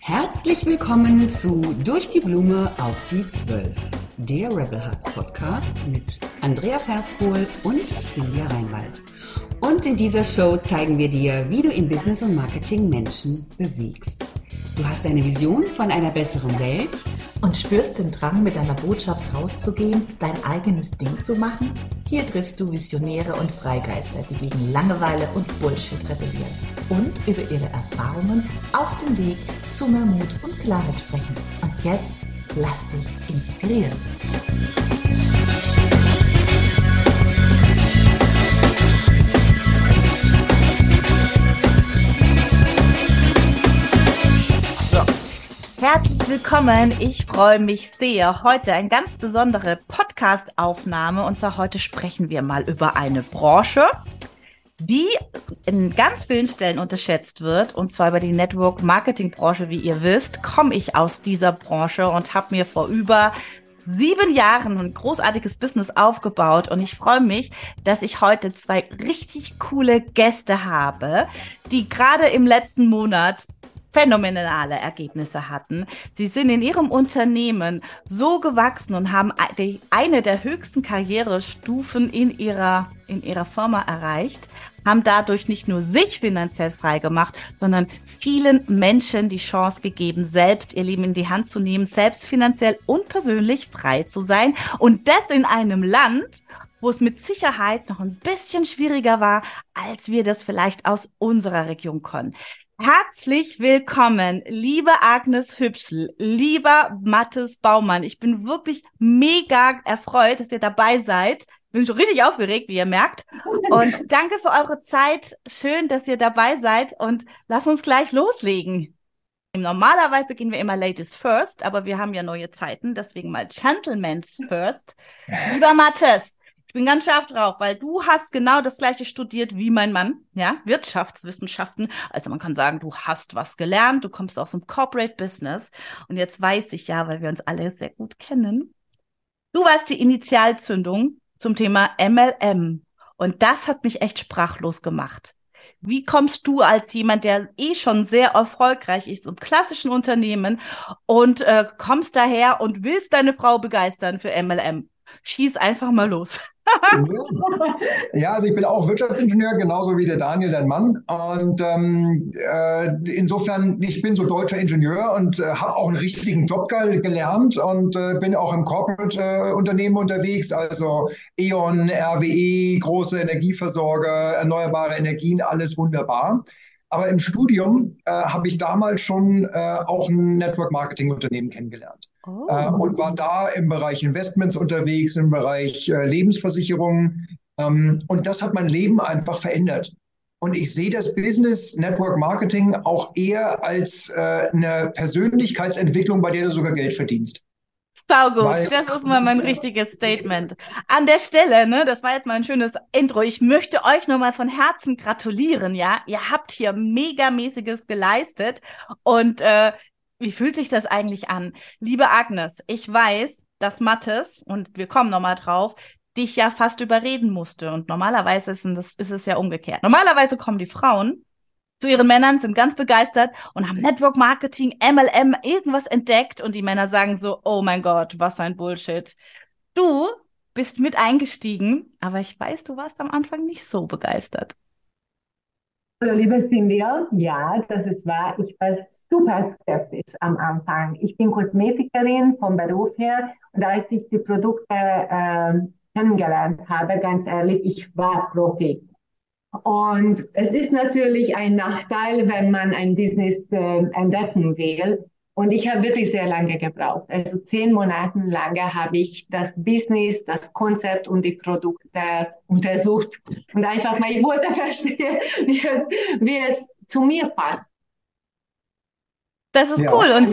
Herzlich willkommen zu Durch die Blume auf die Zwölf, der Rebel Hearts Podcast mit Andrea Perspol und Silvia Reinwald. Und in dieser Show zeigen wir dir, wie du im Business und Marketing Menschen bewegst. Du hast eine Vision von einer besseren Welt und spürst den Drang, mit deiner Botschaft rauszugehen, dein eigenes Ding zu machen? Hier triffst du Visionäre und Freigeister, die gegen Langeweile und Bullshit rebellieren und über ihre Erfahrungen auf dem Weg zu mehr Mut und Klarheit sprechen. Und jetzt lass dich inspirieren. Herzlich willkommen. Ich freue mich sehr. Heute eine ganz besondere Podcast-Aufnahme. Und zwar heute sprechen wir mal über eine Branche, die in ganz vielen Stellen unterschätzt wird. Und zwar über die Network-Marketing-Branche. Wie ihr wisst, komme ich aus dieser Branche und habe mir vor über sieben Jahren ein großartiges Business aufgebaut und ich freue mich, dass ich heute zwei richtig coole Gäste habe, die gerade im letzten Monat phänomenale Ergebnisse hatten. Sie sind in ihrem Unternehmen so gewachsen und haben eine der höchsten Karrierestufen in ihrer, in ihrer Firma erreicht, haben dadurch nicht nur sich finanziell frei gemacht, sondern vielen Menschen die Chance gegeben, selbst ihr Leben in die Hand zu nehmen, selbst finanziell und persönlich frei zu sein. Und das in einem Land, wo es mit Sicherheit noch ein bisschen schwieriger war, als wir das vielleicht aus unserer Region können. Herzlich willkommen, liebe Agnes Hübschel, lieber Mathis Baumann. Ich bin wirklich mega erfreut, dass ihr dabei seid. Bin schon richtig aufgeregt, wie ihr merkt. Und danke für eure Zeit. Schön, dass ihr dabei seid. Und lass uns gleich loslegen. Normalerweise gehen wir immer Ladies First, aber wir haben ja neue Zeiten, deswegen mal Gentlemen's First. Lieber Mathis, ich bin ganz scharf drauf, weil du hast genau das gleiche studiert wie mein Mann, ja, Wirtschaftswissenschaften. Also man kann sagen, du hast was gelernt, du kommst aus dem Corporate Business und jetzt weiß ich ja, weil wir uns alle sehr gut kennen. Du warst die Initialzündung zum Thema MLM und das hat mich echt sprachlos gemacht. Wie kommst du als jemand, der eh schon sehr erfolgreich ist im klassischen Unternehmen und äh, kommst daher und willst deine Frau begeistern für MLM? Schieß einfach mal los. Ja, also ich bin auch Wirtschaftsingenieur, genauso wie der Daniel, dein Mann. Und ähm, äh, insofern, ich bin so deutscher Ingenieur und äh, habe auch einen richtigen Job gelernt und äh, bin auch im Corporate-Unternehmen unterwegs, also E.ON, RWE, große Energieversorger, erneuerbare Energien, alles wunderbar. Aber im Studium äh, habe ich damals schon äh, auch ein Network-Marketing-Unternehmen kennengelernt. Oh. Äh, und war da im Bereich Investments unterwegs, im Bereich äh, Lebensversicherung. Ähm, und das hat mein Leben einfach verändert. Und ich sehe das Business Network Marketing auch eher als äh, eine Persönlichkeitsentwicklung, bei der du sogar Geld verdienst. Sau gut, Weil, das ist mal mein richtiges Statement. An der Stelle, ne, das war jetzt mal ein schönes Intro. Ich möchte euch nur mal von Herzen gratulieren, ja. Ihr habt hier megamäßiges geleistet und äh, wie fühlt sich das eigentlich an? Liebe Agnes, ich weiß, dass Mattes, und wir kommen nochmal drauf, dich ja fast überreden musste. Und normalerweise ist, das, ist es ja umgekehrt. Normalerweise kommen die Frauen zu ihren Männern, sind ganz begeistert und haben Network Marketing, MLM, irgendwas entdeckt und die Männer sagen so, oh mein Gott, was ein Bullshit. Du bist mit eingestiegen, aber ich weiß, du warst am Anfang nicht so begeistert. Hallo, liebe Cynthia. Ja, das ist wahr. Ich war super skeptisch am Anfang. Ich bin Kosmetikerin vom Beruf her und als ich die Produkte äh, kennengelernt habe, ganz ehrlich, ich war Profi. Und es ist natürlich ein Nachteil, wenn man ein Business äh, entdecken will. Und ich habe wirklich sehr lange gebraucht. Also zehn Monate lang habe ich das Business, das Konzept und die Produkte untersucht und einfach mal, ich wollte verstehen, wie es, wie es zu mir passt. Das ist ja, cool. Und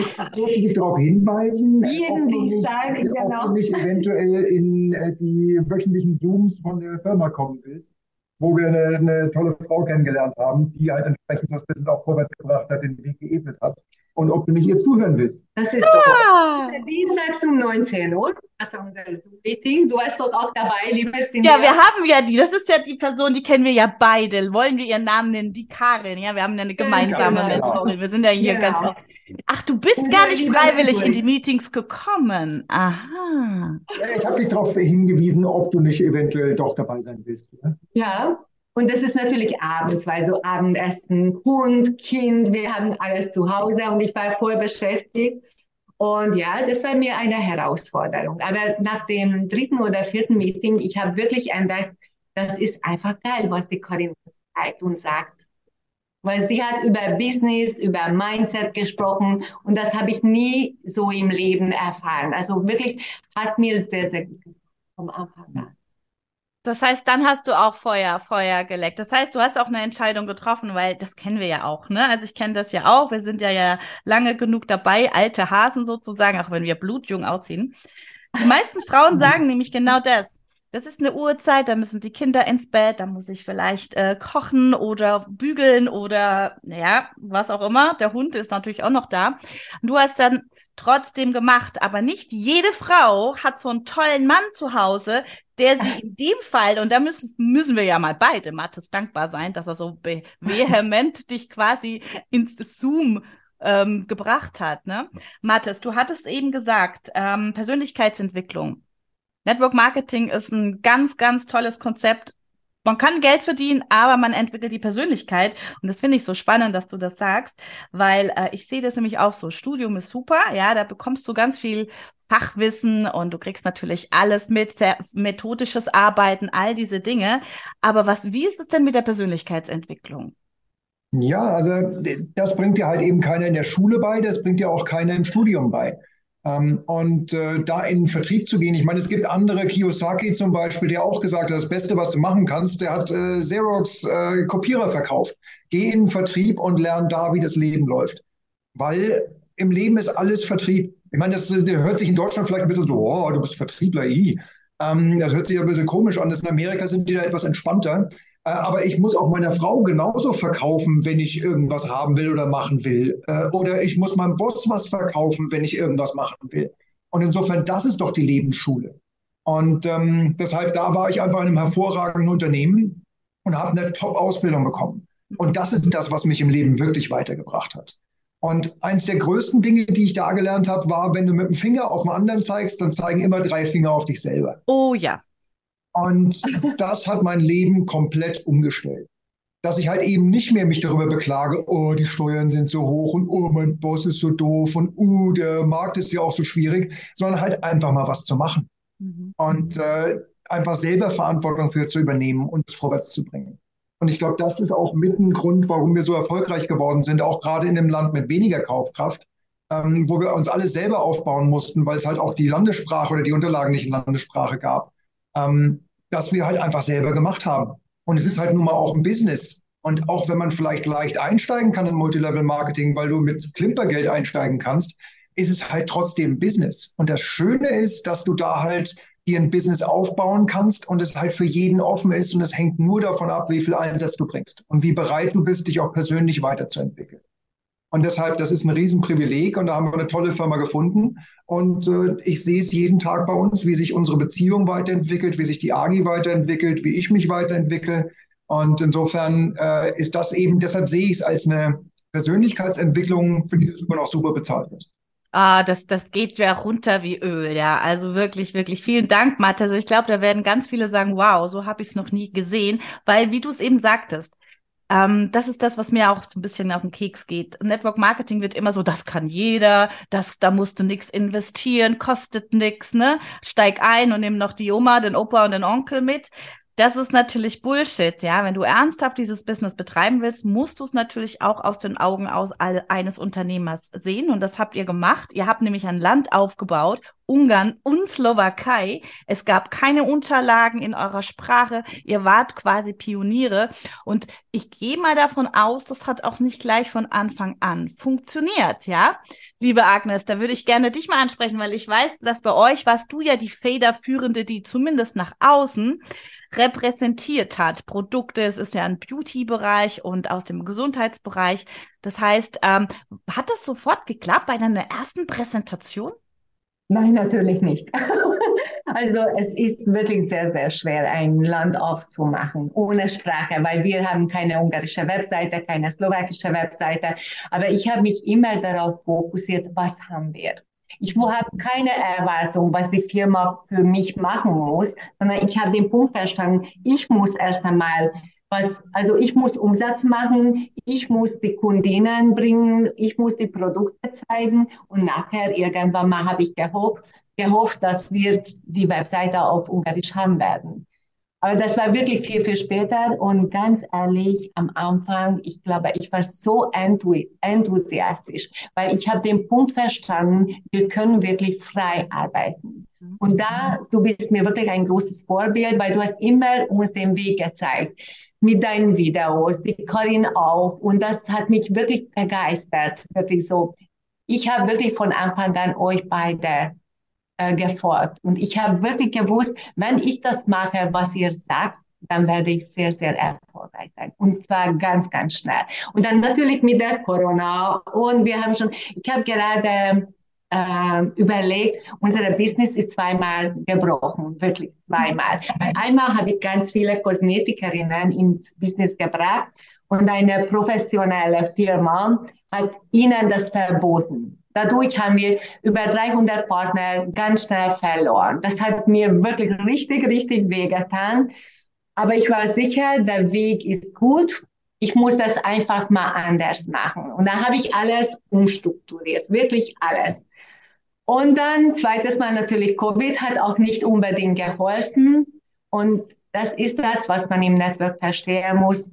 ich dich darauf hinweisen, jeden Dienstag, genau. ob du nicht eventuell in äh, die wöchentlichen Zooms von der Firma kommen willst wo wir eine, eine, tolle Frau kennengelernt haben, die halt entsprechend das Business auch vorwärts gebracht hat, den Weg geebnet hat. Und ob du nicht ihr zuhören willst. Das ist ah. doch Dienstags um 19 Uhr. Das ist unser Zoom-Meeting. Du warst dort auch dabei, liebe Cynthia. Ja, wir haben ja die. Das ist ja die Person, die kennen wir ja beide. Wollen wir ihren Namen nennen? Die Karin. Ja, wir haben ja eine gemeinsame genau. Mentorin. Wir sind ja hier genau. ganz. Ach, du bist gar nicht freiwillig in die Meetings gekommen. Aha. Ja, ich habe dich darauf hingewiesen, ob du nicht eventuell doch dabei sein willst. Ja, ja und das ist natürlich abends, weil so Abendessen, Hund, Kind, wir haben alles zu Hause und ich war voll beschäftigt. Und ja, das war mir eine Herausforderung. Aber nach dem dritten oder vierten Meeting, ich habe wirklich entdeckt, das ist einfach geil, was die Corinne zeigt und sagt. Weil sie hat über Business, über Mindset gesprochen und das habe ich nie so im Leben erfahren. Also wirklich hat mir sehr, sehr gut vom Anfang an. Das heißt, dann hast du auch Feuer, Feuer geleckt. Das heißt, du hast auch eine Entscheidung getroffen, weil das kennen wir ja auch, ne? Also ich kenne das ja auch. Wir sind ja ja lange genug dabei, alte Hasen sozusagen, auch wenn wir blutjung aussehen. Die meisten Frauen sagen nämlich genau das. Das ist eine Uhrzeit, da müssen die Kinder ins Bett, da muss ich vielleicht äh, kochen oder bügeln oder ja, was auch immer. Der Hund ist natürlich auch noch da. Und du hast dann trotzdem gemacht. Aber nicht jede Frau hat so einen tollen Mann zu Hause, der sie in dem Fall, und da müssen, müssen wir ja mal beide Mathis dankbar sein, dass er so vehement dich quasi ins Zoom ähm, gebracht hat. Ne? Mathis, du hattest eben gesagt, ähm, Persönlichkeitsentwicklung. Network Marketing ist ein ganz, ganz tolles Konzept, man kann Geld verdienen, aber man entwickelt die Persönlichkeit. Und das finde ich so spannend, dass du das sagst, weil äh, ich sehe das nämlich auch so. Studium ist super, ja, da bekommst du ganz viel Fachwissen und du kriegst natürlich alles mit, methodisches Arbeiten, all diese Dinge. Aber was, wie ist es denn mit der Persönlichkeitsentwicklung? Ja, also das bringt dir halt eben keiner in der Schule bei, das bringt dir auch keiner im Studium bei. Ähm, und äh, da in den Vertrieb zu gehen, ich meine, es gibt andere, Kiyosaki zum Beispiel, der auch gesagt hat, das Beste, was du machen kannst, der hat äh, Xerox äh, Kopierer verkauft. Geh in den Vertrieb und lern da, wie das Leben läuft. Weil im Leben ist alles Vertrieb. Ich meine, das, das hört sich in Deutschland vielleicht ein bisschen so, oh, du bist Vertriebler, i. Ähm, das hört sich ein bisschen komisch an. Das in Amerika sind die da etwas entspannter. Äh, aber ich muss auch meiner Frau genauso verkaufen, wenn ich irgendwas haben will oder machen will. Äh, oder ich muss meinem Boss was verkaufen, wenn ich irgendwas machen will. Und insofern, das ist doch die Lebensschule. Und ähm, deshalb, da war ich einfach in einem hervorragenden Unternehmen und habe eine Top-Ausbildung bekommen. Und das ist das, was mich im Leben wirklich weitergebracht hat. Und eins der größten Dinge, die ich da gelernt habe, war, wenn du mit dem Finger auf den anderen zeigst, dann zeigen immer drei Finger auf dich selber. Oh ja. Und das hat mein Leben komplett umgestellt. Dass ich halt eben nicht mehr mich darüber beklage, oh, die Steuern sind so hoch und oh, mein Boss ist so doof und oh, der Markt ist ja auch so schwierig, sondern halt einfach mal was zu machen. Mhm. Und äh, einfach selber Verantwortung für zu übernehmen und es vorwärts zu bringen. Und ich glaube, das ist auch mit ein Grund, warum wir so erfolgreich geworden sind, auch gerade in einem Land mit weniger Kaufkraft, ähm, wo wir uns alles selber aufbauen mussten, weil es halt auch die Landessprache oder die Unterlagen nicht in Landessprache gab ähm, dass wir halt einfach selber gemacht haben. Und es ist halt nun mal auch ein Business. Und auch wenn man vielleicht leicht einsteigen kann in Multilevel-Marketing, weil du mit Klimpergeld einsteigen kannst, ist es halt trotzdem Business. Und das Schöne ist, dass du da halt dir ein Business aufbauen kannst und es halt für jeden offen ist und es hängt nur davon ab, wie viel Einsatz du bringst und wie bereit du bist, dich auch persönlich weiterzuentwickeln. Und deshalb, das ist ein Riesenprivileg und da haben wir eine tolle Firma gefunden. Und äh, ich sehe es jeden Tag bei uns, wie sich unsere Beziehung weiterentwickelt, wie sich die AGI weiterentwickelt, wie ich mich weiterentwickle. Und insofern äh, ist das eben, deshalb sehe ich es als eine Persönlichkeitsentwicklung, für die du immer noch super bezahlt wirst. Ah, das, das geht ja runter wie Öl, ja. Also wirklich, wirklich vielen Dank, Mathe. Also ich glaube, da werden ganz viele sagen, wow, so habe ich es noch nie gesehen, weil, wie du es eben sagtest, ähm, das ist das, was mir auch so ein bisschen auf den Keks geht. Network Marketing wird immer so, das kann jeder, das, da musst du nichts investieren, kostet nichts, ne? Steig ein und nimm noch die Oma, den Opa und den Onkel mit. Das ist natürlich Bullshit, ja. Wenn du ernsthaft dieses Business betreiben willst, musst du es natürlich auch aus den Augen aus eines Unternehmers sehen. Und das habt ihr gemacht. Ihr habt nämlich ein Land aufgebaut Ungarn und Slowakei. Es gab keine Unterlagen in eurer Sprache. Ihr wart quasi Pioniere. Und ich gehe mal davon aus, das hat auch nicht gleich von Anfang an funktioniert, ja? Liebe Agnes, da würde ich gerne dich mal ansprechen, weil ich weiß, dass bei euch warst du ja die Federführende, die zumindest nach außen repräsentiert hat. Produkte, es ist ja ein Beauty-Bereich und aus dem Gesundheitsbereich. Das heißt, ähm, hat das sofort geklappt bei deiner ersten Präsentation? Nein, natürlich nicht. Also es ist wirklich sehr, sehr schwer, ein Land aufzumachen ohne Sprache, weil wir haben keine ungarische Webseite, keine slowakische Webseite. Aber ich habe mich immer darauf fokussiert, was haben wir. Ich habe keine Erwartung, was die Firma für mich machen muss, sondern ich habe den Punkt verstanden, ich muss erst einmal was, also ich muss Umsatz machen, ich muss die Kundinnen bringen, ich muss die Produkte zeigen und nachher irgendwann mal habe ich gehofft, gehofft, dass wir die Webseite auf Ungarisch haben werden. Aber das war wirklich viel, viel später und ganz ehrlich, am Anfang, ich glaube, ich war so enthusiastisch, weil ich habe den Punkt verstanden, wir können wirklich frei arbeiten. Und da, du bist mir wirklich ein großes Vorbild, weil du hast immer uns den Weg gezeigt mit deinen Videos, die Karin auch. Und das hat mich wirklich begeistert, wirklich so. Ich habe wirklich von Anfang an euch beide äh, gefolgt. Und ich habe wirklich gewusst, wenn ich das mache, was ihr sagt, dann werde ich sehr, sehr erfolgreich sein. Und zwar ganz, ganz schnell. Und dann natürlich mit der Corona. Und wir haben schon, ich habe gerade äh, überlegt, unser Business ist zweimal gebrochen, wirklich zweimal. Einmal habe ich ganz viele Kosmetikerinnen ins Business gebracht und eine professionelle Firma hat ihnen das verboten. Dadurch haben wir über 300 Partner ganz schnell verloren. Das hat mir wirklich richtig, richtig wehgetan. Aber ich war sicher, der Weg ist gut. Ich muss das einfach mal anders machen. Und da habe ich alles umstrukturiert, wirklich alles. Und dann zweites Mal natürlich Covid hat auch nicht unbedingt geholfen. Und das ist das, was man im Network verstehen muss.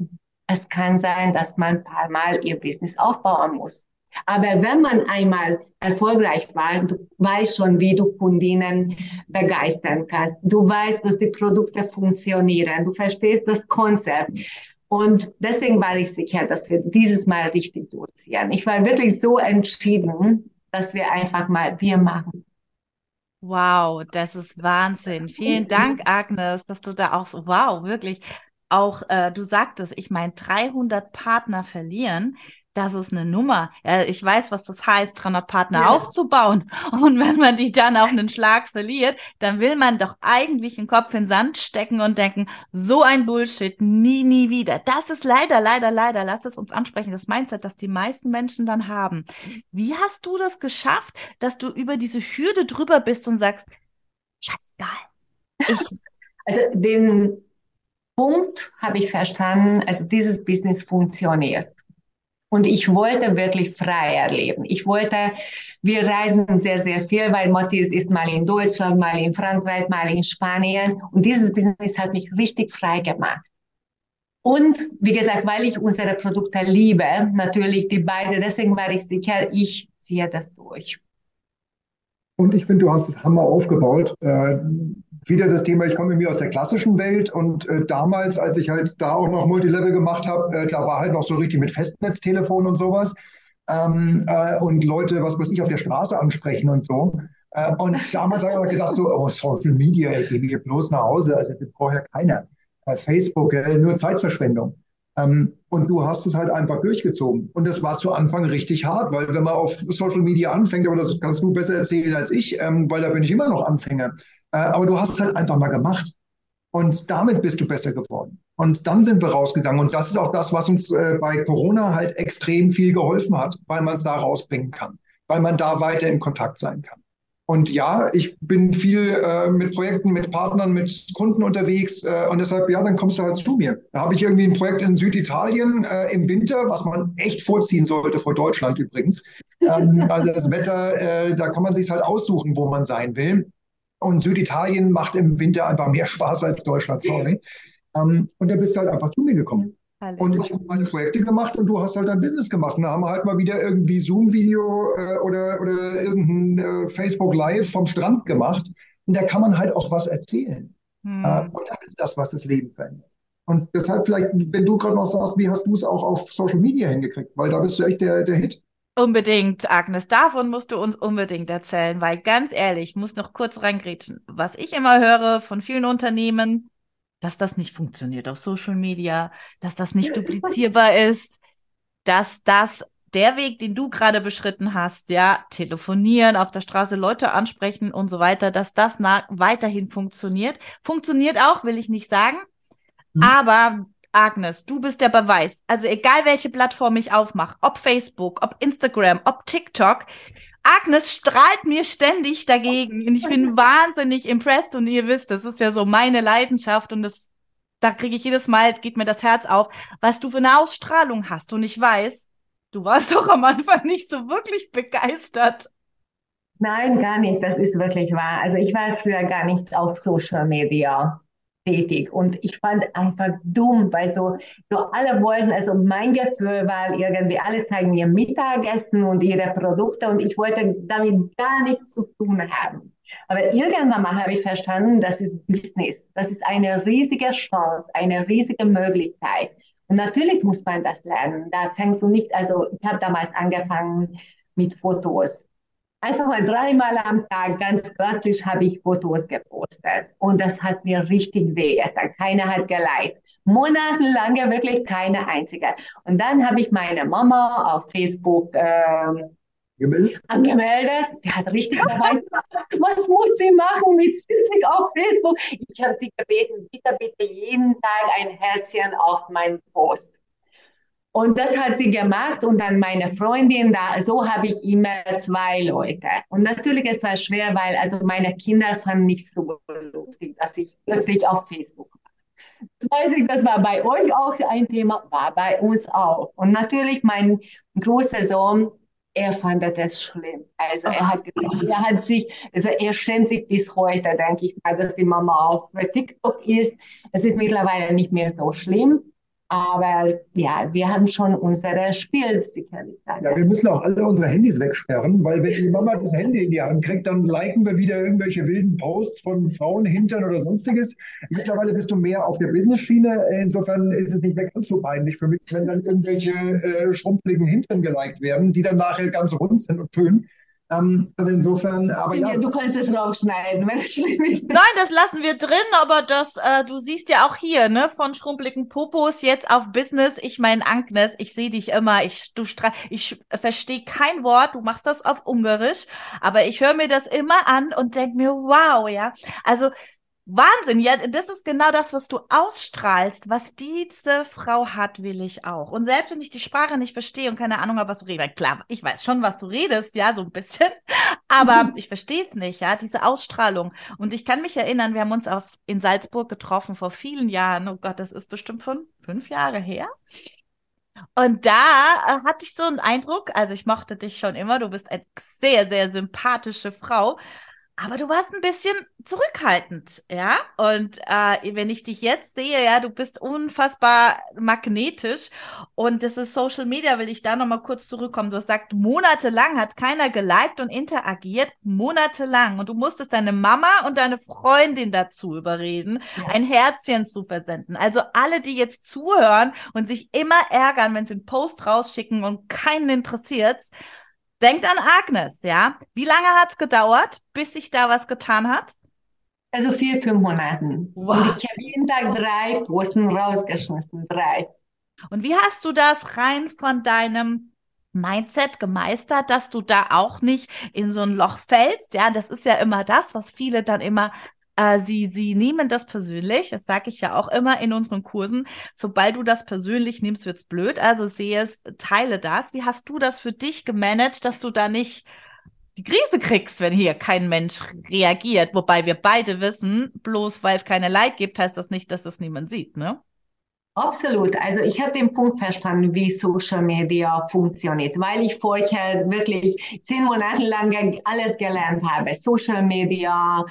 Es kann sein, dass man ein paar Mal ihr Business aufbauen muss. Aber wenn man einmal erfolgreich war, du weißt schon, wie du Kundinnen begeistern kannst. Du weißt, dass die Produkte funktionieren. Du verstehst das Konzept. Und deswegen war ich sicher, dass wir dieses Mal richtig durchziehen. Ich war wirklich so entschieden, dass wir einfach mal, wir machen. Wow, das ist Wahnsinn. Vielen Dank, Agnes, dass du da auch so, wow, wirklich auch, äh, du sagtest, ich meine, 300 Partner verlieren das ist eine Nummer. Ja, ich weiß, was das heißt, 300 Partner ja. aufzubauen. Und wenn man die dann auf einen Schlag verliert, dann will man doch eigentlich den Kopf in den Sand stecken und denken, so ein Bullshit, nie, nie wieder. Das ist leider, leider, leider, lass es uns ansprechen, das Mindset, das die meisten Menschen dann haben. Wie hast du das geschafft, dass du über diese Hürde drüber bist und sagst, scheißegal. Also den Punkt habe ich verstanden, also dieses Business funktioniert. Und ich wollte wirklich frei erleben. Ich wollte, wir reisen sehr, sehr viel, weil Matthias ist mal in Deutschland, mal in Frankreich, mal in Spanien. Und dieses Business hat mich richtig frei gemacht. Und wie gesagt, weil ich unsere Produkte liebe, natürlich die beiden, deswegen war ich sicher, ich ziehe das durch. Und ich finde, du hast es Hammer aufgebaut. Äh, wieder das Thema, ich komme irgendwie aus der klassischen Welt und äh, damals, als ich halt da auch noch Multilevel gemacht habe, äh, da war halt noch so richtig mit Festnetztelefon und sowas. Ähm, äh, und Leute, was weiß ich, auf der Straße ansprechen und so. Äh, und damals habe ich aber gesagt, so, oh, Social Media, ich gehe bloß nach Hause, also das braucht ja keiner. Äh, Facebook, nur Zeitverschwendung. Ähm, und du hast es halt einfach durchgezogen. Und das war zu Anfang richtig hart, weil wenn man auf Social Media anfängt, aber das kannst du besser erzählen als ich, ähm, weil da bin ich immer noch Anfänger. Äh, aber du hast halt einfach mal gemacht. Und damit bist du besser geworden. Und dann sind wir rausgegangen. Und das ist auch das, was uns äh, bei Corona halt extrem viel geholfen hat, weil man es da rausbringen kann, weil man da weiter in Kontakt sein kann. Und ja, ich bin viel äh, mit Projekten, mit Partnern, mit Kunden unterwegs äh, und deshalb, ja, dann kommst du halt zu mir. Da habe ich irgendwie ein Projekt in Süditalien äh, im Winter, was man echt vorziehen sollte vor Deutschland übrigens. Ähm, also das Wetter, äh, da kann man sich halt aussuchen, wo man sein will. Und Süditalien macht im Winter einfach mehr Spaß als Deutschland, sorry. Ähm, und da bist du halt einfach zu mir gekommen. Herrlich. Und ich habe meine Projekte gemacht und du hast halt dein Business gemacht. Und da haben wir halt mal wieder irgendwie Zoom-Video äh, oder, oder irgendein äh, Facebook Live vom Strand gemacht. Und da kann man halt auch was erzählen. Hm. Äh, und das ist das, was das Leben verändert. Und deshalb vielleicht, wenn du gerade noch sagst, wie hast du es auch auf Social Media hingekriegt? Weil da bist du echt der, der Hit. Unbedingt, Agnes. Davon musst du uns unbedingt erzählen, weil ganz ehrlich, ich muss noch kurz reingrätschen. Was ich immer höre von vielen Unternehmen, dass das nicht funktioniert auf Social Media, dass das nicht duplizierbar ist, dass das der Weg, den du gerade beschritten hast, ja, telefonieren, auf der Straße Leute ansprechen und so weiter, dass das weiterhin funktioniert. Funktioniert auch, will ich nicht sagen. Mhm. Aber Agnes, du bist der Beweis. Also egal welche Plattform ich aufmache, ob Facebook, ob Instagram, ob TikTok, Agnes strahlt mir ständig dagegen und ich bin wahnsinnig impressed und ihr wisst, das ist ja so meine Leidenschaft und das, da kriege ich jedes Mal, geht mir das Herz auf, was du für eine Ausstrahlung hast und ich weiß, du warst doch am Anfang nicht so wirklich begeistert. Nein, gar nicht, das ist wirklich wahr. Also ich war früher gar nicht auf Social Media tätig. Und ich fand einfach dumm, weil so, so alle wollten, also mein Gefühl war irgendwie, alle zeigen mir Mittagessen und ihre Produkte und ich wollte damit gar nichts zu tun haben. Aber irgendwann mal habe ich verstanden, das ist Business. Das ist eine riesige Chance, eine riesige Möglichkeit. Und natürlich muss man das lernen. Da fängst du nicht, also ich habe damals angefangen mit Fotos einfach mal dreimal am Tag, ganz klassisch, habe ich Fotos gepostet. Und das hat mir richtig weh. Keiner hat geliked. Monatelang wirklich keine einzige. Und dann habe ich meine Mama auf Facebook ähm, Gemeldet? angemeldet. Sie hat richtig dabei was muss sie machen mit 70 auf Facebook? Ich habe sie gebeten, bitte, bitte jeden Tag ein Herzchen auf meinen Post. Und das hat sie gemacht und dann meine Freundin da, so habe ich immer zwei Leute. Und natürlich es war schwer, weil also meine Kinder fanden nicht so lustig, dass ich plötzlich auf Facebook war. Das weiß ich, das war bei euch auch ein Thema, war bei uns auch. Und natürlich mein großer Sohn, er fand das schlimm. Also er hat, er hat sich, also er schämt sich bis heute, denke ich mal, dass die Mama auf TikTok ist. Es ist mittlerweile nicht mehr so schlimm. Aber ja, wir haben schon unsere Spiel sicherlich. Ja, wir müssen auch alle unsere Handys wegsperren, weil wenn die Mama das Handy in die Hand kriegt, dann liken wir wieder irgendwelche wilden Posts von Frauen, Hintern oder sonstiges. Mittlerweile bist du mehr auf der Business-Schiene. Insofern ist es nicht mehr ganz so peinlich für mich, wenn dann irgendwelche äh, schrumpeligen Hintern geliked werden, die dann nachher ganz rund sind und schön. Ähm, also insofern, aber ja. Du kannst es rausschneiden, wenn es schlimm ist. Nein, das lassen wir drin, aber das, äh, du siehst ja auch hier, ne, von schrumpeligen Popos jetzt auf Business. Ich meine, Agnes, ich sehe dich immer, ich, du ich verstehe kein Wort, du machst das auf Ungarisch, aber ich höre mir das immer an und denke mir, wow, ja. Also Wahnsinn, ja, das ist genau das, was du ausstrahlst. Was diese Frau hat, will ich auch. Und selbst wenn ich die Sprache nicht verstehe und keine Ahnung habe, was du redest, klar, ich weiß schon, was du redest, ja, so ein bisschen, aber ich verstehe es nicht, ja, diese Ausstrahlung. Und ich kann mich erinnern, wir haben uns auf, in Salzburg getroffen vor vielen Jahren. Oh Gott, das ist bestimmt von fünf Jahre her. Und da äh, hatte ich so einen Eindruck, also ich mochte dich schon immer, du bist eine sehr, sehr sympathische Frau, aber du warst ein bisschen zurückhaltend, ja. Und äh, wenn ich dich jetzt sehe, ja, du bist unfassbar magnetisch. Und das ist Social Media, will ich da nochmal kurz zurückkommen. Du hast gesagt, monatelang hat keiner geliked und interagiert. Monatelang. Und du musstest deine Mama und deine Freundin dazu überreden, ja. ein Herzchen zu versenden. Also alle, die jetzt zuhören und sich immer ärgern, wenn sie einen Post rausschicken und keinen interessiert, Denkt an Agnes, ja. Wie lange hat es gedauert, bis sich da was getan hat? Also vier, fünf Monaten. Wow. Und ich habe jeden Tag drei Posten rausgeschmissen. Drei. Und wie hast du das rein von deinem Mindset gemeistert, dass du da auch nicht in so ein Loch fällst? Ja, das ist ja immer das, was viele dann immer äh, sie, sie nehmen das persönlich. Das sage ich ja auch immer in unseren Kursen. Sobald du das persönlich nimmst, wird's blöd. Also sehe es, teile das. Wie hast du das für dich gemanagt, dass du da nicht die Krise kriegst, wenn hier kein Mensch reagiert? Wobei wir beide wissen, bloß weil es keine Like gibt, heißt das nicht, dass es niemand sieht, ne? Absolut. Also ich habe den Punkt verstanden, wie Social Media funktioniert, weil ich vorher wirklich zehn Monate lang alles gelernt habe. Social Media,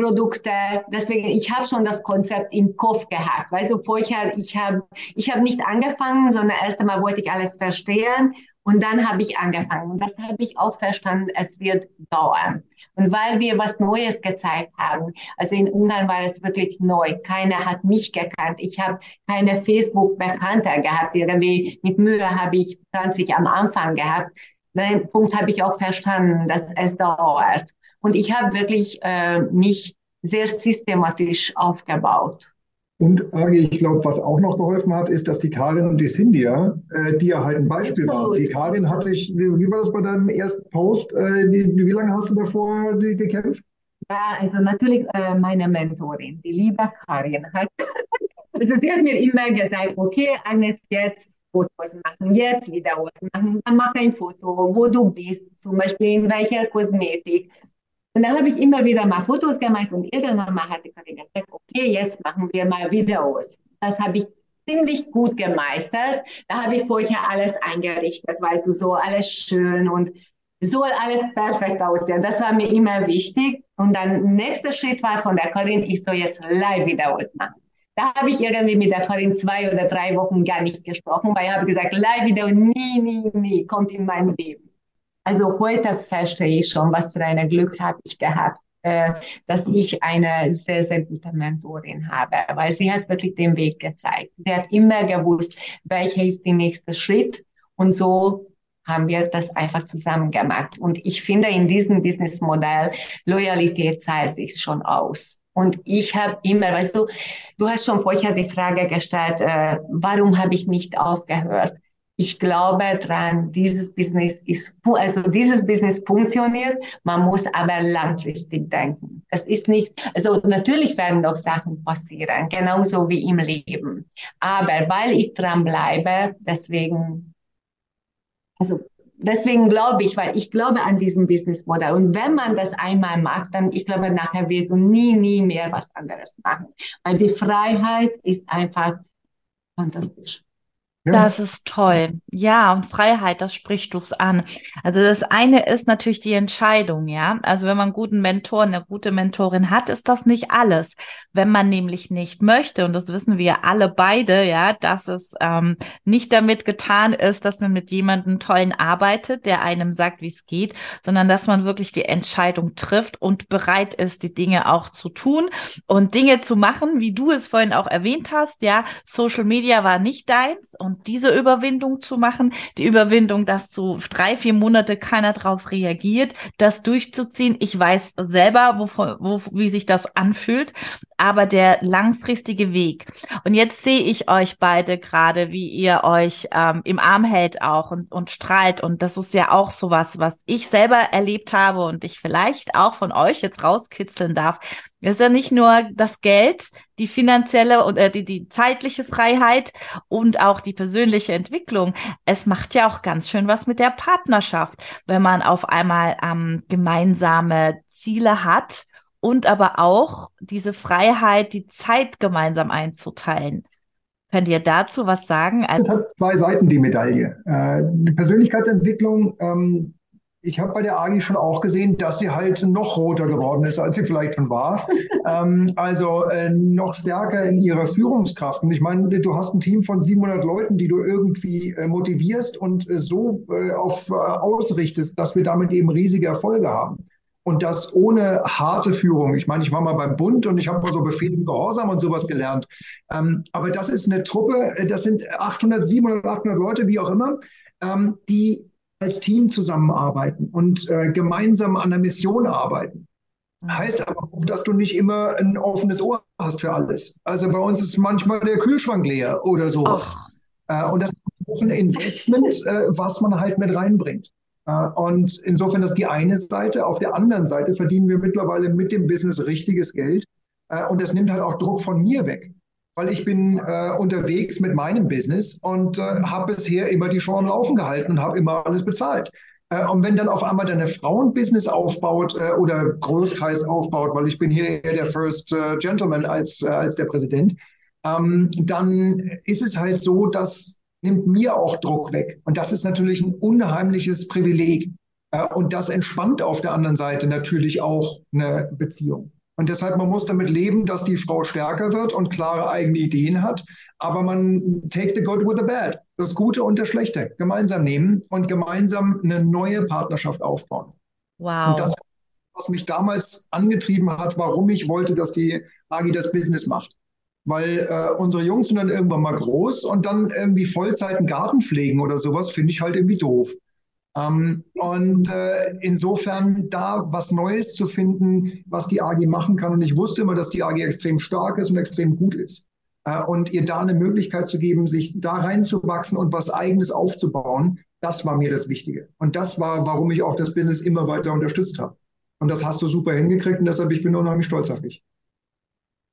Produkte. Deswegen, ich habe schon das Konzept im Kopf gehabt. Weißt du, vorher, ich habe ich hab nicht angefangen, sondern erst einmal wollte ich alles verstehen und dann habe ich angefangen. Und das habe ich auch verstanden, es wird dauern. Und weil wir was Neues gezeigt haben, also in Ungarn war es wirklich neu. Keiner hat mich gekannt. Ich habe keine Facebook-Bekannter gehabt. Irgendwie mit Mühe habe ich 20 am Anfang gehabt. Den Punkt habe ich auch verstanden, dass es dauert. Und ich habe wirklich äh, mich sehr systematisch aufgebaut. Und Agi, ich glaube, was auch noch geholfen hat, ist, dass die Karin und die Cynthia, äh, die ja halt ein Beispiel waren. Die Karin hatte ich, wie, war das bei deinem ersten Post? Äh, wie, wie, lange hast du davor die, gekämpft? Ja, also natürlich äh, meine Mentorin, die liebe Karin, hat, also sie hat mir immer gesagt, okay, Agnes, jetzt Fotos machen, jetzt Videos machen, dann mach ein Foto, wo du bist, zum Beispiel in welcher Kosmetik, und dann habe ich immer wieder mal Fotos gemacht und irgendwann mal hatte ich gesagt, okay, jetzt machen wir mal Videos. Das habe ich ziemlich gut gemeistert. Da habe ich vorher alles eingerichtet, weißt du, so alles schön und soll alles perfekt aussehen. Das war mir immer wichtig. Und dann nächster Schritt war von der Karin, ich soll jetzt Live-Videos machen. Da habe ich irgendwie mit der Karin zwei oder drei Wochen gar nicht gesprochen, weil ich habe gesagt, Live-Video nie, nie, nie kommt in mein Leben. Also heute verstehe ich schon, was für ein Glück habe ich gehabt, äh, dass ich eine sehr, sehr gute Mentorin habe, weil sie hat wirklich den Weg gezeigt. Sie hat immer gewusst, welcher ist der nächste Schritt und so haben wir das einfach zusammen gemacht. Und ich finde, in diesem Businessmodell, Loyalität zahlt sich schon aus. Und ich habe immer, weißt du, du hast schon vorher die Frage gestellt, äh, warum habe ich nicht aufgehört? Ich glaube dran, dieses Business ist, also dieses Business funktioniert, man muss aber langfristig denken. Das ist nicht, also natürlich werden noch Sachen passieren, genauso wie im Leben. Aber weil ich dran bleibe, deswegen, also deswegen glaube ich, weil ich glaube an diesem Businessmodell. Und wenn man das einmal macht, dann, ich glaube, nachher wirst du nie, nie mehr was anderes machen. Weil die Freiheit ist einfach fantastisch. Das ist toll. Ja, und Freiheit, das sprichst du es an. Also das eine ist natürlich die Entscheidung, ja. Also wenn man einen guten Mentor, eine gute Mentorin hat, ist das nicht alles. Wenn man nämlich nicht möchte, und das wissen wir alle beide, ja, dass es ähm, nicht damit getan ist, dass man mit jemandem tollen arbeitet, der einem sagt, wie es geht, sondern dass man wirklich die Entscheidung trifft und bereit ist, die Dinge auch zu tun und Dinge zu machen, wie du es vorhin auch erwähnt hast, ja. Social Media war nicht deins und diese Überwindung zu machen, die Überwindung, dass zu drei, vier Monate keiner drauf reagiert, das durchzuziehen. Ich weiß selber, wovon, wo, wie sich das anfühlt, aber der langfristige Weg. Und jetzt sehe ich euch beide gerade, wie ihr euch ähm, im Arm hält auch und, und strahlt. Und das ist ja auch sowas, was ich selber erlebt habe und ich vielleicht auch von euch jetzt rauskitzeln darf. Es ist ja nicht nur das Geld, die finanzielle und äh, die, die zeitliche Freiheit und auch die persönliche Entwicklung. Es macht ja auch ganz schön was mit der Partnerschaft, wenn man auf einmal ähm, gemeinsame Ziele hat und aber auch diese Freiheit, die Zeit gemeinsam einzuteilen. Könnt ihr dazu was sagen? Also, es hat zwei Seiten, die Medaille. Äh, die Persönlichkeitsentwicklung ähm, ich habe bei der Agi schon auch gesehen, dass sie halt noch roter geworden ist, als sie vielleicht schon war. ähm, also äh, noch stärker in ihrer Führungskraft. Und ich meine, du hast ein Team von 700 Leuten, die du irgendwie äh, motivierst und äh, so äh, auf äh, ausrichtest, dass wir damit eben riesige Erfolge haben. Und das ohne harte Führung. Ich meine, ich war mal beim Bund und ich habe mal so Befehl und Gehorsam und sowas gelernt. Ähm, aber das ist eine Truppe, äh, das sind 800, 700, 800 Leute, wie auch immer, ähm, die als Team zusammenarbeiten und äh, gemeinsam an der Mission arbeiten. Heißt aber auch, dass du nicht immer ein offenes Ohr hast für alles. Also bei uns ist manchmal der Kühlschrank leer oder sowas. Äh, und das ist auch ein Investment, äh, was man halt mit reinbringt. Äh, und insofern das ist die eine Seite. Auf der anderen Seite verdienen wir mittlerweile mit dem Business richtiges Geld. Äh, und das nimmt halt auch Druck von mir weg weil ich bin äh, unterwegs mit meinem Business und habe bisher immer die Show am Laufen gehalten und habe immer alles bezahlt. Und wenn dann auf einmal deine Frau ein Business aufbaut oder großteils aufbaut, weil ich bin hier der First Gentleman als, als der Präsident, ähm, dann ist es halt so, das nimmt mir auch Druck weg. Und das ist natürlich ein unheimliches Privileg. und das entspannt auf der anderen Seite natürlich auch eine Beziehung. Und deshalb, man muss damit leben, dass die Frau stärker wird und klare eigene Ideen hat. Aber man take the good with the bad, das Gute und das Schlechte gemeinsam nehmen und gemeinsam eine neue Partnerschaft aufbauen. Wow. Und das, was mich damals angetrieben hat, warum ich wollte, dass die Agi das Business macht. Weil äh, unsere Jungs sind dann irgendwann mal groß und dann irgendwie Vollzeit einen Garten pflegen oder sowas, finde ich halt irgendwie doof. Ähm, und äh, insofern da was Neues zu finden, was die AG machen kann. Und ich wusste immer, dass die AG extrem stark ist und extrem gut ist. Äh, und ihr da eine Möglichkeit zu geben, sich da reinzuwachsen und was Eigenes aufzubauen, das war mir das Wichtige. Und das war, warum ich auch das Business immer weiter unterstützt habe. Und das hast du super hingekriegt und deshalb ich bin unheimlich stolz auf dich.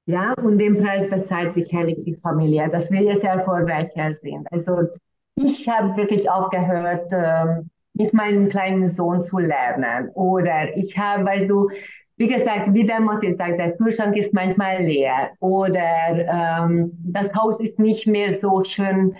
Ja, und den Preis bezahlt sicherlich die Familie, dass wir jetzt erfolgreicher sind. Also ich habe wirklich aufgehört, ähm, mit meinem kleinen Sohn zu lernen. Oder ich habe, weißt du, wie gesagt, wie der Mutter sagt, der Kühlschrank ist manchmal leer. Oder ähm, das Haus ist nicht mehr so schön,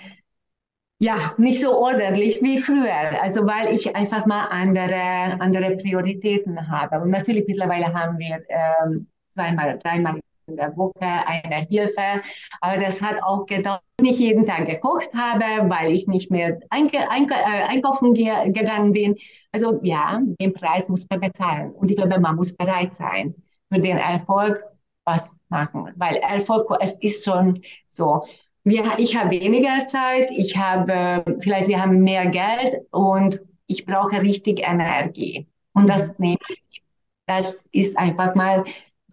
ja, nicht so ordentlich wie früher. Also weil ich einfach mal andere, andere Prioritäten habe. Und natürlich mittlerweile haben wir ähm, zweimal, dreimal der Woche eine Hilfe. Aber das hat auch gedauert, nicht jeden Tag gekocht habe, weil ich nicht mehr einke, einke, äh, einkaufen ge gegangen bin. Also ja, den Preis muss man bezahlen. Und ich glaube, man muss bereit sein, für den Erfolg was machen. Weil Erfolg, es ist schon so. Wir, ich habe weniger Zeit, ich habe, vielleicht wir haben mehr Geld und ich brauche richtig Energie. Und das ich. Das ist einfach mal,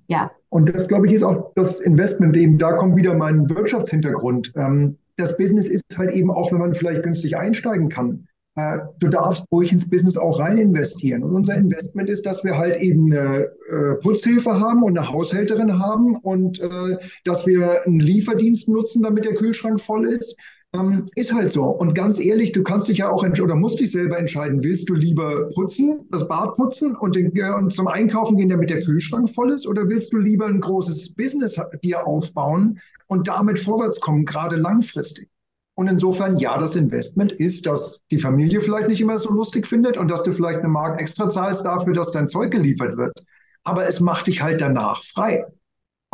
ja, und das, glaube ich, ist auch das Investment eben, da kommt wieder mein Wirtschaftshintergrund. Ähm, das Business ist halt eben auch, wenn man vielleicht günstig einsteigen kann. Äh, du darfst ruhig ins Business auch rein investieren. Und unser Investment ist, dass wir halt eben eine äh, Putzhilfe haben und eine Haushälterin haben und äh, dass wir einen Lieferdienst nutzen, damit der Kühlschrank voll ist ähm, ist halt so. Und ganz ehrlich, du kannst dich ja auch oder musst dich selber entscheiden, willst du lieber putzen, das Bad putzen und, den, und zum Einkaufen gehen, damit der Kühlschrank voll ist, oder willst du lieber ein großes Business dir aufbauen und damit vorwärts kommen, gerade langfristig? Und insofern, ja, das Investment ist, dass die Familie vielleicht nicht immer so lustig findet und dass du vielleicht eine Mark extra zahlst dafür, dass dein Zeug geliefert wird. Aber es macht dich halt danach frei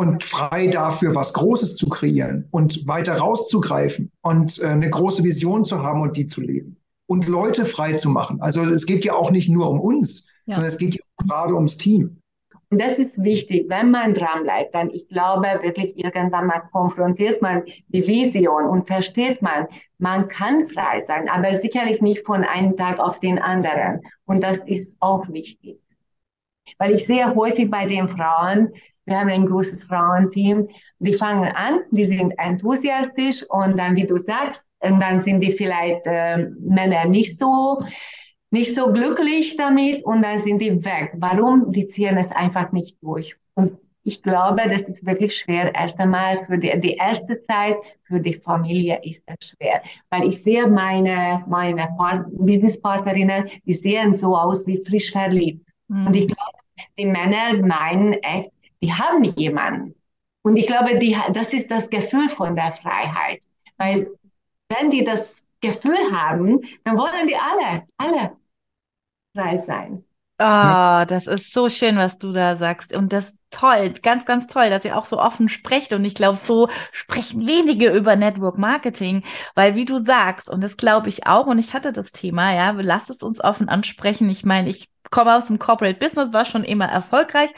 und frei dafür, was Großes zu kreieren und weiter rauszugreifen und äh, eine große Vision zu haben und die zu leben und Leute frei zu machen. Also es geht ja auch nicht nur um uns, ja. sondern es geht ja gerade ums Team. Und das ist wichtig, wenn man dran bleibt, dann ich glaube wirklich irgendwann mal konfrontiert man die Vision und versteht man, man kann frei sein, aber sicherlich nicht von einem Tag auf den anderen. Und das ist auch wichtig. Weil ich sehe häufig bei den Frauen, wir haben ein großes Frauenteam. Die fangen an, die sind enthusiastisch und dann, wie du sagst, und dann sind die vielleicht äh, Männer nicht so nicht so glücklich damit und dann sind die weg. Warum? Die ziehen es einfach nicht durch. Und ich glaube, das ist wirklich schwer. Erst einmal für die, die erste Zeit für die Familie ist das schwer, weil ich sehe meine meine Businesspartnerinnen, die sehen so aus wie frisch verliebt. Mhm. Und ich glaube, die Männer meinen echt, die haben jemanden. Und ich glaube, die, das ist das Gefühl von der Freiheit. Weil wenn die das Gefühl haben, dann wollen die alle, alle frei sein. Oh, das ist so schön, was du da sagst. Und das toll, ganz, ganz toll, dass ihr auch so offen sprecht. Und ich glaube, so sprechen wenige über Network Marketing, weil wie du sagst, und das glaube ich auch, und ich hatte das Thema, ja, lass es uns offen ansprechen. Ich meine, ich komme aus dem Corporate Business, war schon immer erfolgreich,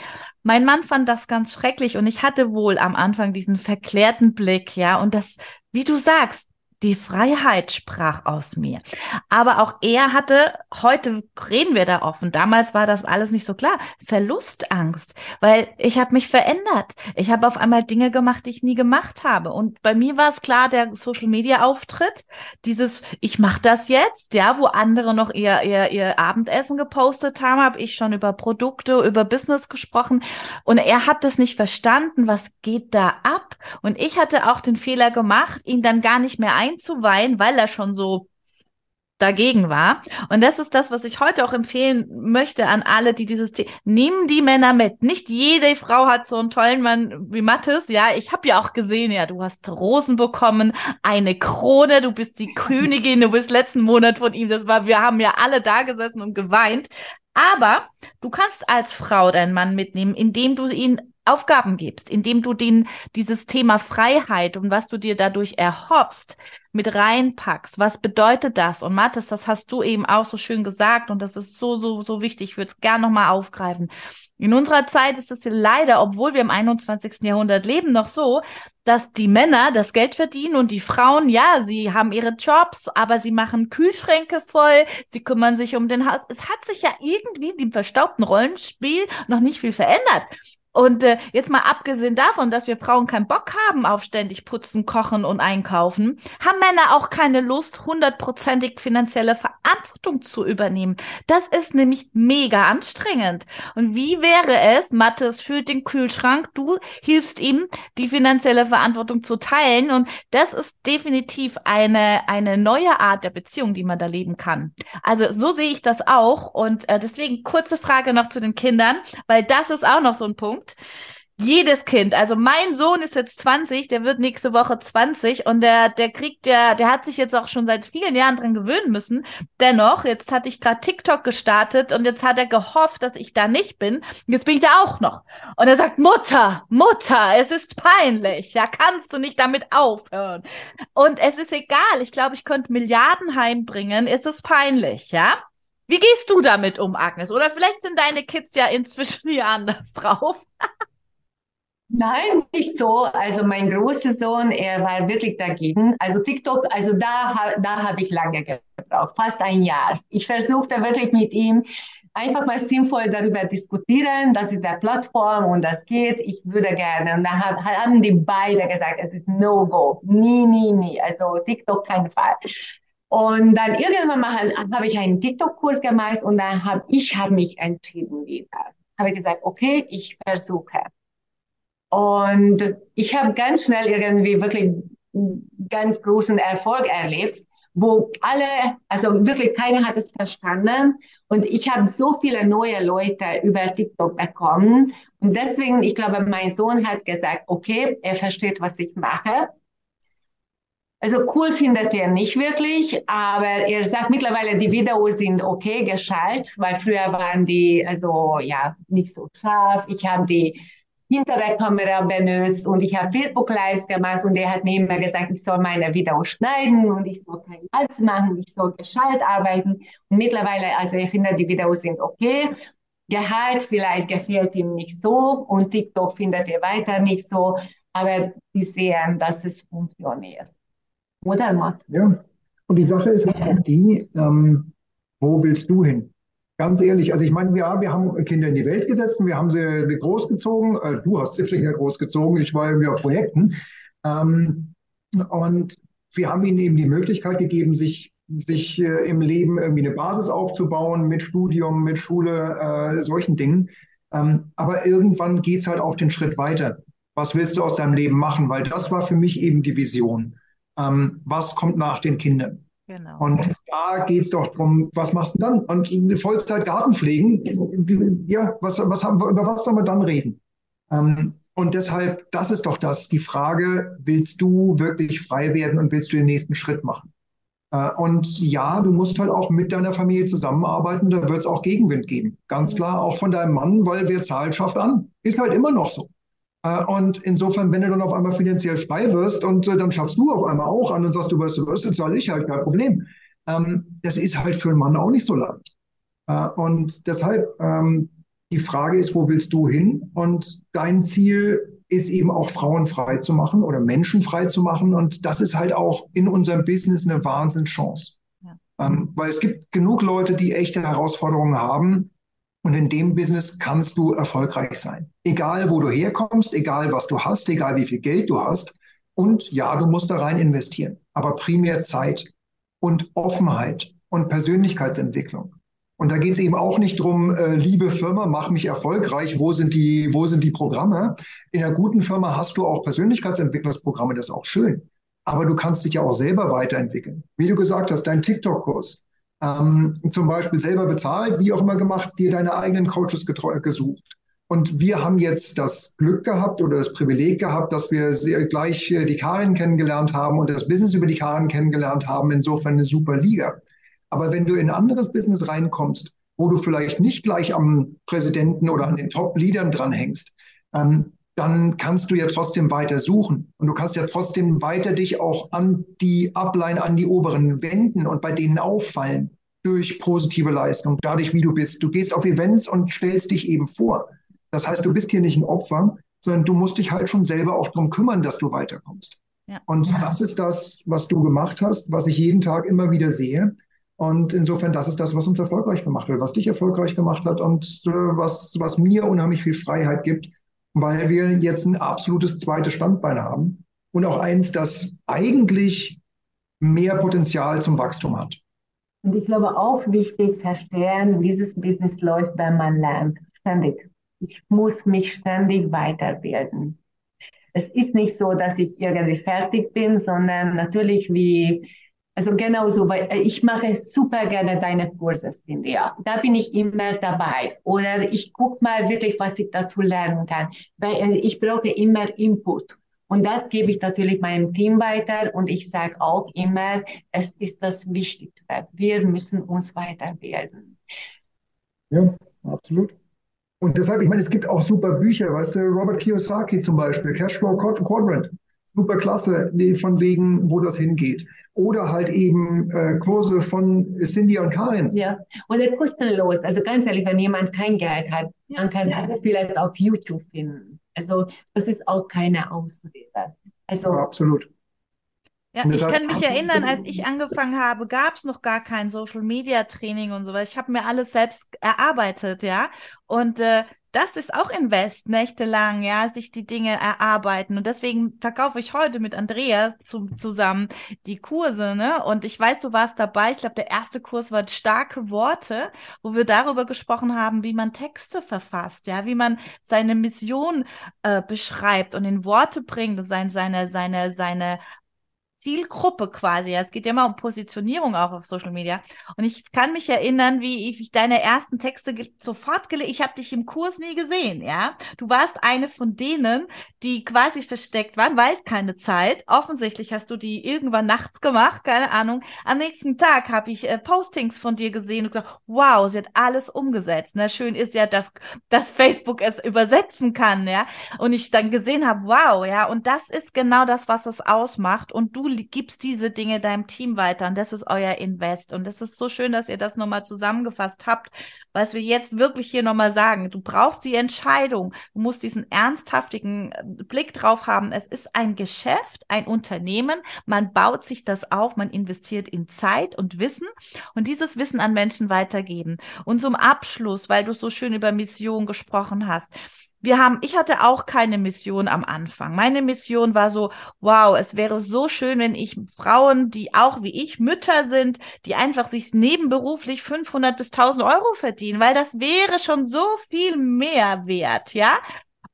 mein Mann fand das ganz schrecklich und ich hatte wohl am Anfang diesen verklärten Blick, ja, und das, wie du sagst, die Freiheit sprach aus mir. Aber auch er hatte, heute reden wir da offen, damals war das alles nicht so klar, Verlustangst, weil ich habe mich verändert. Ich habe auf einmal Dinge gemacht, die ich nie gemacht habe. Und bei mir war es klar, der Social-Media-Auftritt, dieses, ich mache das jetzt, ja, wo andere noch ihr, ihr, ihr Abendessen gepostet haben, habe ich schon über Produkte, über Business gesprochen. Und er hat das nicht verstanden, was geht da ab? Und ich hatte auch den Fehler gemacht, ihn dann gar nicht mehr ein einzuweihen, weil er schon so dagegen war. Und das ist das, was ich heute auch empfehlen möchte an alle, die dieses Thema, nimm die Männer mit. Nicht jede Frau hat so einen tollen Mann wie Mathis. Ja, ich habe ja auch gesehen, ja, du hast Rosen bekommen, eine Krone, du bist die Königin, du bist letzten Monat von ihm. Das war, wir haben ja alle da gesessen und geweint. Aber du kannst als Frau deinen Mann mitnehmen, indem du ihn Aufgaben gibst, indem du den, dieses Thema Freiheit und was du dir dadurch erhoffst, mit reinpackst. Was bedeutet das? Und Mathis, das hast du eben auch so schön gesagt und das ist so, so, so wichtig. Ich würde es gerne nochmal aufgreifen. In unserer Zeit ist es leider, obwohl wir im 21. Jahrhundert leben, noch so, dass die Männer das Geld verdienen und die Frauen, ja, sie haben ihre Jobs, aber sie machen Kühlschränke voll, sie kümmern sich um den Haus. Es hat sich ja irgendwie in dem verstaubten Rollenspiel noch nicht viel verändert. Und äh, jetzt mal abgesehen davon, dass wir Frauen keinen Bock haben auf ständig putzen, kochen und einkaufen, haben Männer auch keine Lust, hundertprozentig finanzielle Verantwortung zu übernehmen. Das ist nämlich mega anstrengend. Und wie wäre es, Mathis füllt den Kühlschrank, du hilfst ihm, die finanzielle Verantwortung zu teilen. Und das ist definitiv eine, eine neue Art der Beziehung, die man da leben kann. Also so sehe ich das auch. Und äh, deswegen kurze Frage noch zu den Kindern, weil das ist auch noch so ein Punkt. Punkt. Jedes Kind, also mein Sohn ist jetzt 20, der wird nächste Woche 20 und der, der kriegt ja, der hat sich jetzt auch schon seit vielen Jahren dran gewöhnen müssen. Dennoch, jetzt hatte ich gerade TikTok gestartet und jetzt hat er gehofft, dass ich da nicht bin. Jetzt bin ich da auch noch. Und er sagt, Mutter, Mutter, es ist peinlich. Ja, kannst du nicht damit aufhören? Und es ist egal. Ich glaube, ich könnte Milliarden heimbringen. Es ist peinlich, ja? Wie gehst du damit um, Agnes? Oder vielleicht sind deine Kids ja inzwischen hier anders drauf. Nein, nicht so. Also mein großer Sohn, er war wirklich dagegen. Also TikTok, also da, da habe ich lange gebraucht, fast ein Jahr. Ich versuchte wirklich mit ihm einfach mal sinnvoll darüber diskutieren. Das ist der Plattform und das geht. Ich würde gerne. Und da haben die beide gesagt, es ist No-Go. Nie, nie, nie. Also TikTok kein Fall. Und dann irgendwann mal habe ich einen TikTok-Kurs gemacht und dann habe ich hab mich entschieden wieder. Habe gesagt, okay, ich versuche. Und ich habe ganz schnell irgendwie wirklich ganz großen Erfolg erlebt, wo alle, also wirklich keiner hat es verstanden. Und ich habe so viele neue Leute über TikTok bekommen. Und deswegen, ich glaube, mein Sohn hat gesagt, okay, er versteht, was ich mache. Also cool findet er nicht wirklich, aber er sagt mittlerweile, die Videos sind okay geschaltet, weil früher waren die also ja nicht so scharf. Ich habe die hinter der Kamera benutzt und ich habe Facebook Lives gemacht und er hat mir immer gesagt, ich soll meine Videos schneiden und ich soll kein Hals machen, ich soll geschalt arbeiten. Und mittlerweile, also er findet, die Videos sind okay. Gehalt vielleicht gefällt ihm nicht so und TikTok findet er weiter nicht so, aber sie sehen, dass es funktioniert. Oder, Matt? Ja. Und die Sache ist auch die, ähm, wo willst du hin? Ganz ehrlich, also ich meine, ja, wir haben Kinder in die Welt gesetzt und wir haben sie großgezogen. Äh, du hast sie sicher großgezogen, ich war irgendwie auf Projekten. Ähm, und wir haben ihnen eben die Möglichkeit gegeben, sich, sich äh, im Leben irgendwie eine Basis aufzubauen mit Studium, mit Schule, äh, solchen Dingen. Ähm, aber irgendwann geht es halt auch den Schritt weiter. Was willst du aus deinem Leben machen? Weil das war für mich eben die Vision ähm, was kommt nach den Kindern. Genau. Und da geht es doch darum, was machst du dann? Und Vollzeit Gartenpflegen, ja, was, was haben wir, über was sollen wir dann reden? Ähm, und deshalb, das ist doch das, die Frage, willst du wirklich frei werden und willst du den nächsten Schritt machen? Äh, und ja, du musst halt auch mit deiner Familie zusammenarbeiten, da wird es auch Gegenwind geben. Ganz klar, auch von deinem Mann, weil wer zahlt, schafft an. Ist halt immer noch so. Äh, und insofern, wenn du dann auf einmal finanziell frei wirst und äh, dann schaffst du auf einmal auch an und sagst, du wirst, du wirst, zahle ich halt, kein Problem. Ähm, das ist halt für einen Mann auch nicht so leicht. Äh, und deshalb, ähm, die Frage ist, wo willst du hin? Und dein Ziel ist eben auch Frauen frei zu machen oder Menschen frei zu machen. Und das ist halt auch in unserem Business eine Wahnsinnschance. Ja. Ähm, weil es gibt genug Leute, die echte Herausforderungen haben, und in dem Business kannst du erfolgreich sein. Egal, wo du herkommst, egal, was du hast, egal, wie viel Geld du hast. Und ja, du musst da rein investieren. Aber primär Zeit und Offenheit und Persönlichkeitsentwicklung. Und da geht es eben auch nicht drum, äh, liebe Firma, mach mich erfolgreich, wo sind, die, wo sind die Programme? In einer guten Firma hast du auch Persönlichkeitsentwicklungsprogramme, das ist auch schön. Aber du kannst dich ja auch selber weiterentwickeln. Wie du gesagt hast, dein TikTok-Kurs ähm, zum Beispiel selber bezahlt, wie auch immer gemacht, dir deine eigenen Coaches gesucht. Und wir haben jetzt das Glück gehabt oder das Privileg gehabt, dass wir sehr gleich äh, die Karin kennengelernt haben und das Business über die Karin kennengelernt haben. Insofern eine super Liga. Aber wenn du in ein anderes Business reinkommst, wo du vielleicht nicht gleich am Präsidenten oder an den Top-Leadern dranhängst, ähm, dann kannst du ja trotzdem weiter suchen. Und du kannst ja trotzdem weiter dich auch an die Upline, an die oberen wenden und bei denen auffallen durch positive Leistung, dadurch, wie du bist. Du gehst auf Events und stellst dich eben vor. Das heißt, du bist hier nicht ein Opfer, sondern du musst dich halt schon selber auch darum kümmern, dass du weiterkommst. Ja. Und das ist das, was du gemacht hast, was ich jeden Tag immer wieder sehe. Und insofern, das ist das, was uns erfolgreich gemacht hat, was dich erfolgreich gemacht hat und äh, was, was mir unheimlich viel Freiheit gibt, weil wir jetzt ein absolutes zweites Standbein haben und auch eins, das eigentlich mehr Potenzial zum Wachstum hat. Und ich glaube auch wichtig verstehen, dieses Business läuft, wenn man lernt, ständig. Ich muss mich ständig weiterbilden. Es ist nicht so, dass ich irgendwie fertig bin, sondern natürlich wie, also genauso, weil äh, ich mache super gerne deine Kurse, Cynthia. Da bin ich immer dabei. Oder ich gucke mal wirklich, was ich dazu lernen kann. Weil äh, ich brauche immer Input. Und das gebe ich natürlich meinem Team weiter und ich sage auch immer, es ist das Wichtigste. Wir müssen uns weiterbilden. Ja, absolut. Und deshalb, ich meine, es gibt auch super Bücher, weißt du, Robert Kiyosaki zum Beispiel, Cashflow Quadrant, super klasse, von wegen, wo das hingeht. Oder halt eben äh, Kurse von Cindy und Karin. Ja, oder kostenlos. Also ganz ehrlich, wenn jemand kein Geld hat, dann kann er vielleicht auf YouTube finden. Also das ist auch keine Ausrede. Also, ja, absolut. Ja, ich kann mich erinnern, als ich angefangen habe, gab es noch gar kein Social Media Training und sowas. Ich habe mir alles selbst erarbeitet, ja. Und äh, das ist auch Invest, nächtelang, ja, sich die Dinge erarbeiten. Und deswegen verkaufe ich heute mit Andreas zum, zusammen die Kurse, ne? Und ich weiß, du warst dabei. Ich glaube, der erste Kurs war starke Worte, wo wir darüber gesprochen haben, wie man Texte verfasst, ja, wie man seine Mission äh, beschreibt und in Worte bringt, seine, seine, seine, seine Zielgruppe quasi. Es geht ja immer um Positionierung auch auf Social Media. Und ich kann mich erinnern, wie ich deine ersten Texte sofort gelesen. Ich habe dich im Kurs nie gesehen, ja. Du warst eine von denen, die quasi versteckt waren, weil keine Zeit. Offensichtlich hast du die irgendwann nachts gemacht, keine Ahnung. Am nächsten Tag habe ich äh, Postings von dir gesehen und gesagt, wow, sie hat alles umgesetzt. Ne? Schön ist ja, dass, dass Facebook es übersetzen kann, ja. Und ich dann gesehen habe, wow, ja. Und das ist genau das, was es ausmacht. Und du gibst diese Dinge deinem Team weiter und das ist euer Invest. Und es ist so schön, dass ihr das nochmal zusammengefasst habt, was wir jetzt wirklich hier nochmal sagen. Du brauchst die Entscheidung. Du musst diesen ernsthaftigen äh, Blick drauf haben. Es ist ein Geschäft, ein Unternehmen. Man baut sich das auf. Man investiert in Zeit und Wissen und dieses Wissen an Menschen weitergeben. Und zum Abschluss, weil du so schön über Mission gesprochen hast wir haben, ich hatte auch keine Mission am Anfang. Meine Mission war so, wow, es wäre so schön, wenn ich Frauen, die auch wie ich Mütter sind, die einfach sich nebenberuflich 500 bis 1000 Euro verdienen, weil das wäre schon so viel mehr wert, ja?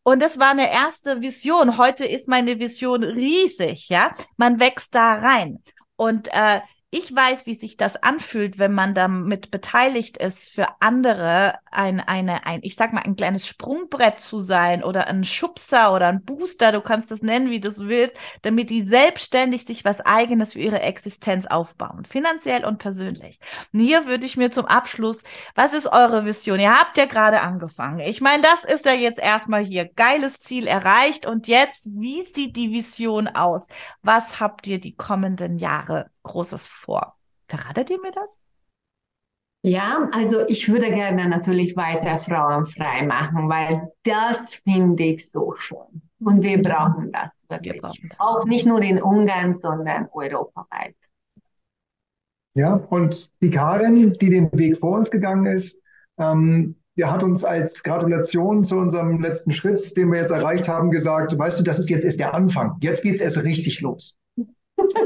Und das war eine erste Vision. Heute ist meine Vision riesig, ja? Man wächst da rein. Und äh, ich weiß, wie sich das anfühlt, wenn man damit beteiligt ist, für andere ein, eine, ein, ich sag mal, ein kleines Sprungbrett zu sein oder ein Schubser oder ein Booster, du kannst das nennen, wie du es willst, damit die selbstständig sich was eigenes für ihre Existenz aufbauen, finanziell und persönlich. Und hier würde ich mir zum Abschluss, was ist eure Vision? Ihr habt ja gerade angefangen. Ich meine, das ist ja jetzt erstmal hier geiles Ziel erreicht und jetzt, wie sieht die Vision aus? Was habt ihr die kommenden Jahre Großes vor. Verratet ihr mir das? Ja, also ich würde gerne natürlich weiter Frauen frei machen, weil das finde ich so schön. Und wir brauchen das wirklich. Wir brauchen das. Auch nicht nur in Ungarn, sondern europaweit. Ja, und die Karin, die den Weg vor uns gegangen ist, ähm, der hat uns als Gratulation zu unserem letzten Schritt, den wir jetzt erreicht haben, gesagt, weißt du, das ist jetzt erst der Anfang. Jetzt geht es erst richtig los.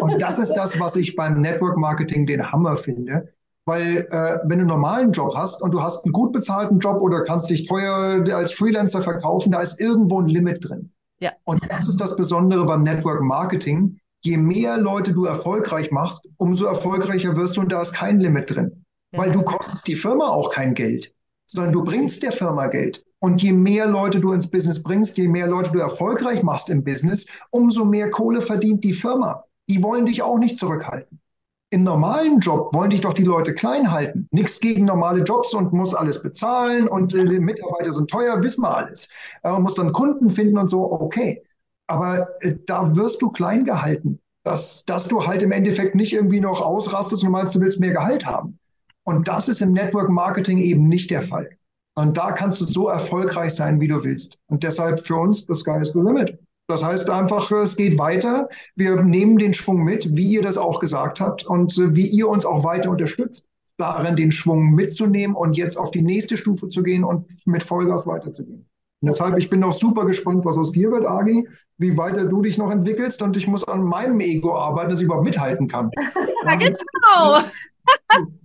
Und das ist das, was ich beim Network Marketing den Hammer finde. Weil äh, wenn du einen normalen Job hast und du hast einen gut bezahlten Job oder kannst dich teuer als Freelancer verkaufen, da ist irgendwo ein Limit drin. Ja. Und das ist das Besondere beim Network Marketing. Je mehr Leute du erfolgreich machst, umso erfolgreicher wirst du und da ist kein Limit drin. Ja. Weil du kostest die Firma auch kein Geld, sondern du bringst der Firma Geld. Und je mehr Leute du ins Business bringst, je mehr Leute du erfolgreich machst im Business, umso mehr Kohle verdient die Firma die wollen dich auch nicht zurückhalten. Im normalen Job wollen dich doch die Leute klein halten. Nichts gegen normale Jobs und muss alles bezahlen und äh, Mitarbeiter sind teuer, wissen wir alles. Man muss dann Kunden finden und so, okay. Aber äh, da wirst du klein gehalten, dass, dass du halt im Endeffekt nicht irgendwie noch ausrastest und meinst, du willst mehr Gehalt haben. Und das ist im Network Marketing eben nicht der Fall. Und da kannst du so erfolgreich sein, wie du willst. Und deshalb für uns, the sky is the limit. Das heißt einfach, es geht weiter. Wir nehmen den Schwung mit, wie ihr das auch gesagt habt und wie ihr uns auch weiter unterstützt, darin den Schwung mitzunehmen und jetzt auf die nächste Stufe zu gehen und mit Vollgas weiterzugehen. Und deshalb, ich bin noch super gespannt, was aus dir wird, Agi, wie weiter du dich noch entwickelst und ich muss an meinem Ego arbeiten, dass ich überhaupt mithalten kann. Ja, genau.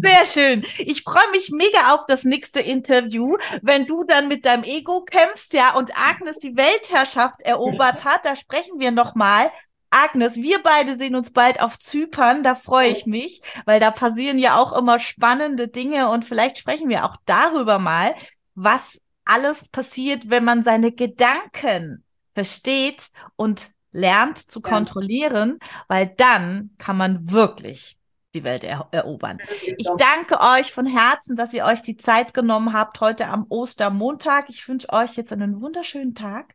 Sehr schön. Ich freue mich mega auf das nächste Interview, wenn du dann mit deinem Ego kämpfst, ja, und Agnes die Weltherrschaft erobert hat. Da sprechen wir nochmal. Agnes, wir beide sehen uns bald auf Zypern. Da freue ich mich, weil da passieren ja auch immer spannende Dinge und vielleicht sprechen wir auch darüber mal, was alles passiert, wenn man seine Gedanken versteht und lernt zu kontrollieren, weil dann kann man wirklich die Welt er erobern. Ich danke euch von Herzen, dass ihr euch die Zeit genommen habt heute am Ostermontag. Ich wünsche euch jetzt einen wunderschönen Tag.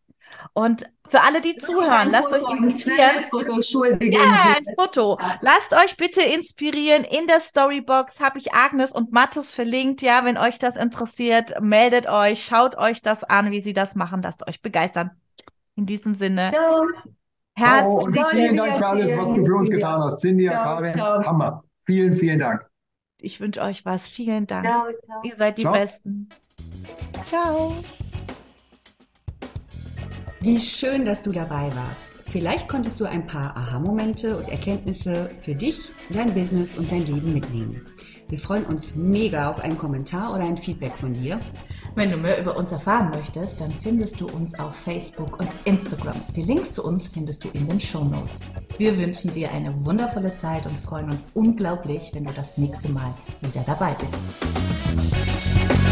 Und für alle, die zuhören, lasst euch inspirieren. Ja, ein Foto. Lasst euch bitte inspirieren. In der Storybox habe ich Agnes und Mattes verlinkt. Ja, wenn euch das interessiert, meldet euch, schaut euch das an, wie sie das machen. Lasst euch begeistern. In diesem Sinne. Ja. Herzlichen vielen Dank für alles, was du für uns getan hast. Cindy, Karin, Hammer. Vielen, vielen Dank. Ich wünsche euch was. Vielen Dank. Ciao, ciao. Ihr seid die ciao. Besten. Ciao. Wie schön, dass du dabei warst. Vielleicht konntest du ein paar Aha-Momente und Erkenntnisse für dich, dein Business und dein Leben mitnehmen. Wir freuen uns mega auf einen Kommentar oder ein Feedback von dir. Wenn du mehr über uns erfahren möchtest, dann findest du uns auf Facebook und Instagram. Die Links zu uns findest du in den Show Notes. Wir wünschen dir eine wundervolle Zeit und freuen uns unglaublich, wenn du das nächste Mal wieder dabei bist.